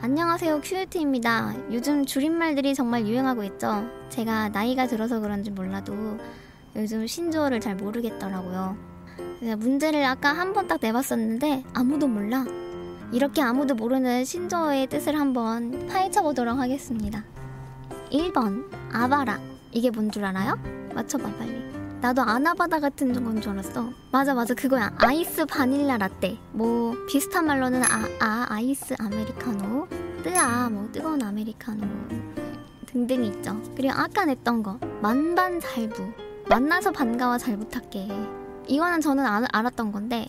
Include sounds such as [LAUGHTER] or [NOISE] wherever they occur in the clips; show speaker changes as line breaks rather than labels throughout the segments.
안녕하세요 큐유티입니다. 요즘 줄임말들이 정말 유행하고 있죠. 제가 나이가 들어서 그런지 몰라도 요즘 신조어를 잘 모르겠더라고요. 문제를 아까 한 번 딱 내봤었는데 아무도 몰라. 이렇게 아무도 모르는 신조어의 뜻을 한번 파헤쳐 보도록 하겠습니다. 1번 아바라 이게 뭔 줄 알아요? 맞춰봐 빨리. 나도 아나바다 같은 건 줄 알았어. 맞아 맞아 그거야. 아이스 바닐라 라떼. 뭐 비슷한 말로는 아, 아 아 이스 아메리카노, 뜨아 뭐 뜨거운 아메리카노 등등이 있죠. 그리고 아까 냈던 거 만반잘부. 만나서 반가워 잘 부탁해. 이거는 저는 아, 알았던 건데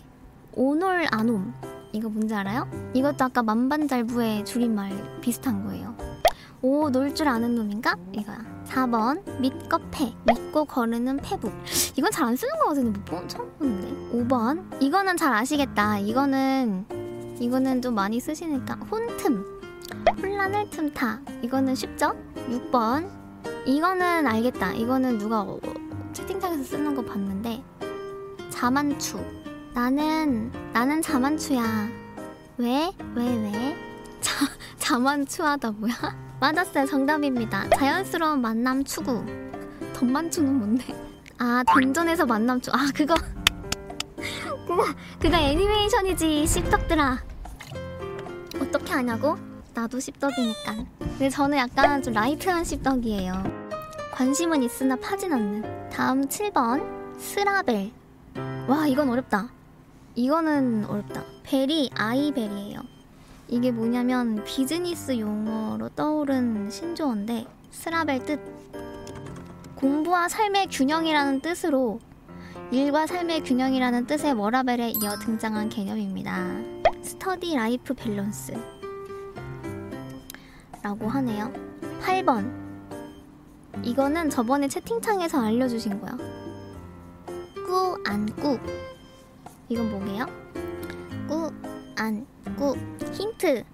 오놀 아놈 이거 뭔지 알아요? 이것도 아까 만반잘부의 줄임말 비슷한 거예요. 오, 놀 줄 아는 놈인가? 이거야. 4번, 믿고 패. 믿고 거르는 패북. 이건 잘 안 쓰는 거 같은데, 못 본, 처음 보는데. 5번, 이거는 잘 아시겠다. 이거는, 이거는 좀 많이 쓰시니까. 혼틈. 혼란을 틈타. 이거는 쉽죠? 6번, 이거는 알겠다. 이거는 누가 어, 채팅창에서 쓰는 거 봤는데. 자만추. 나는, 나는 자만추야. 왜? 왜, 왜? 자, 자만추하다 뭐야? [LAUGHS] 맞았어요. 정답입니다. 자연스러운 만남 추구. 덤만추는 뭔데? 아, 던전에서 만남 추. 아, 그거. [LAUGHS] 그거, 그거 애니메이션이지, 씹덕들아. 어떻게 하냐고? 나도 씹덕이니까. 근데 저는 약간 좀 light한 씹덕이에요. 관심은 있으나 파진 않는. 다음 7번. 스라벨. 와, 이건 어렵다. 이거는 어렵다. 벨이 아이벨이에요. 이게 뭐냐면 비즈니스 용어로 떠오른 신조어인데 스라벨 뜻 공부와 삶의 균형이라는 뜻으로 일과 삶의 균형이라는 뜻의 워라벨에 이어 등장한 개념입니다. study life balance 라고 하네요. 8번 이거는 저번에 채팅창에서 알려주신 거야. 꾸, 안, 꾸 이건 뭐게요? 꾸, 안, 꾸 힌트.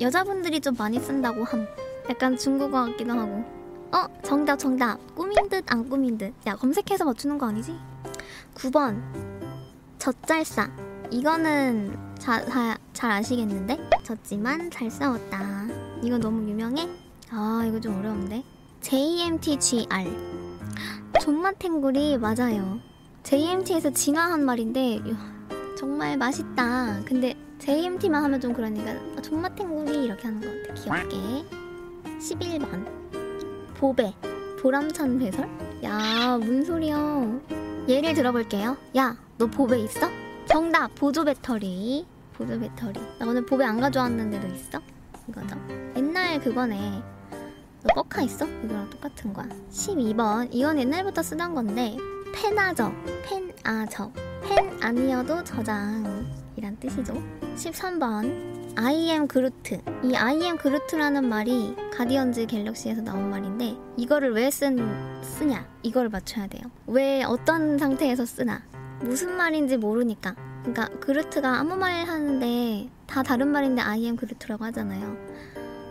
여자분들이 좀 많이 쓴다고 함. 약간 중국어 같기도 하고. 어 정답 정답. 꾸민 듯 안 꾸민 듯야 검색해서 맞추는 거 아니지? 9번. 젖잘싸. 이거는 자, 자, 잘 아시겠는데? 졌지만 잘 싸웠다. 이거 너무 유명해? 아 이거 좀 어려운데. JMTGR [GASPS] 존맛탱구리 맞아요. JMT에서 진화한 말인데 정말 맛있다. 근데 JMT만 하면 좀 그러니까 존맛탱구리 이렇게 하는 것 같아. 귀엽게. 11번. 보배. 보람찬 배설? 야 무슨 소리야 예를 들어볼게요. 야 너 보배 있어? 정답! 보조 배터리. 보조 배터리. 나 오늘 보배 안 가져왔는데도 있어? 이거죠? 옛날 그거네. 너 뻑카 있어? 이거랑 똑같은 거야. 12번. 이건 옛날부터 쓰던 건데 펜아저 펜아저 펜 아니어도 저장 이란 뜻이죠. 13번 I am 그루트 이 I am 그루트라는 말이 가디언즈 갤럭시에서 나온 말인데 이거를 왜 쓴, 쓰냐 이걸 맞춰야 돼요. 왜 어떤 상태에서 쓰나 무슨 말인지 모르니까 그러니까 그루트가 아무 말 하는데 다 다른 말인데 I am 그루트라고 하잖아요.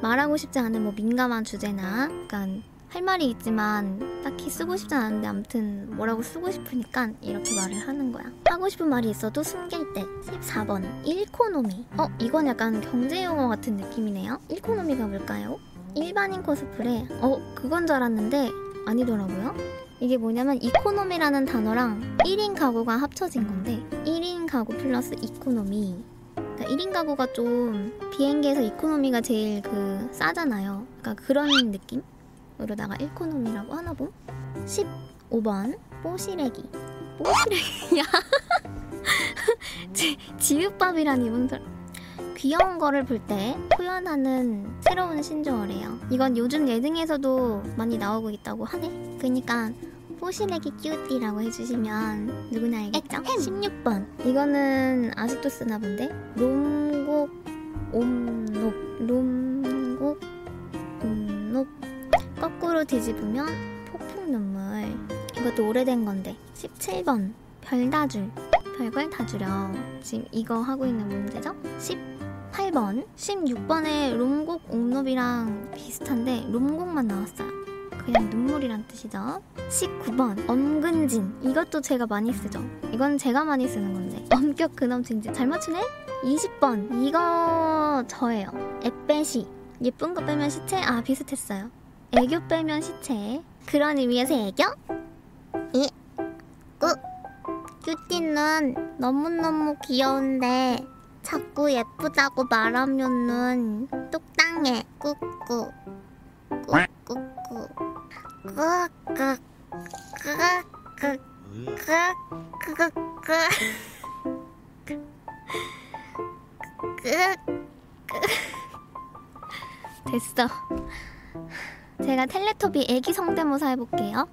말하고 싶지 않은 뭐 민감한 주제나 그러니까 할 말이 있지만 딱히 쓰고 싶지 않은데 아무튼 뭐라고 쓰고 싶으니까 이렇게 말을 하는 거야. 하고 싶은 말이 있어도 숨길 때. 14번. 일코노미. 어, 이건 약간 경제용어 같은 느낌이네요. 일코노미가 뭘까요? 일반인 코스프레. 어, 그건 줄 알았는데 아니더라고요. 이게 뭐냐면 economy라는 단어랑 1인 가구가 합쳐진 건데 1인 가구 플러스 economy 그러니까 1인 가구가 좀 비행기에서 economy가 제일 그 싸잖아요. 그러니까 그런 느낌? 으로다가 일코노미라고 하나 봄? 15번 뽀시래기. 뽀시래기야? 지읒밥이란 이분 들 귀여운 거를 볼 때 표현하는 새로운 신조어래요. 이건 요즘 예능에서도 많이 나오고 있다고 하네. 그니까 뽀시래기 큐띠라고 해주시면 누구나 알겠죠? 16번. 이거는 아직도 쓰나 본데? 롬곡 옴롭 롬 거꾸로 뒤집으면 폭풍 눈물 이것도 오래된 건데 17번 별 다줄 별걸 다 주려 지금 이거 하고 있는 문제죠 18번 16번에 롬곡 옥롭이랑 비슷한데 롬곡만 나왔어요 그냥 눈물이란 뜻이죠. 19번 엄근진 이것도 제가 많이 쓰죠. 이건 제가 많이 쓰는 건데 엄격 근엄 진진 잘 맞추네? 20번 이거 저예요. 에빼시 예쁜 거 빼면 시체 아 비슷했어요. 애교 빼면 시체. 그런 의미에서 애교? 이 꾸. 큐티는 너무너무 귀여운데 자꾸 예쁘다고 말하면은 꾸꾸 꾸 꾸. 꾸 꾸꾸. 됐어. 제가 텔레토비 애기 성대모사 해볼게요.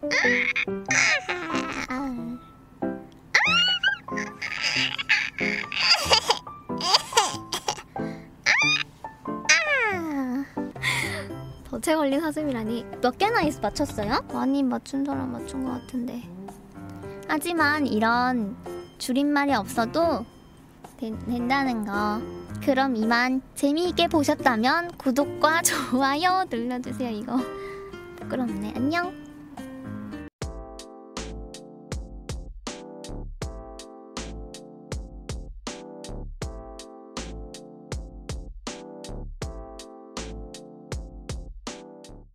덫에 걸린 사슴이라니 몇 개나 있 맞췄어요? 많이 맞춘 사람 맞춘 것 같은데 하지만 이런 줄임말이 없어도 된, 된다는 거. 그럼 이만 재미있게 보셨다면 구독과 [LAUGHS] 좋아요 눌러주세요 이거. 부끄럽네. 안녕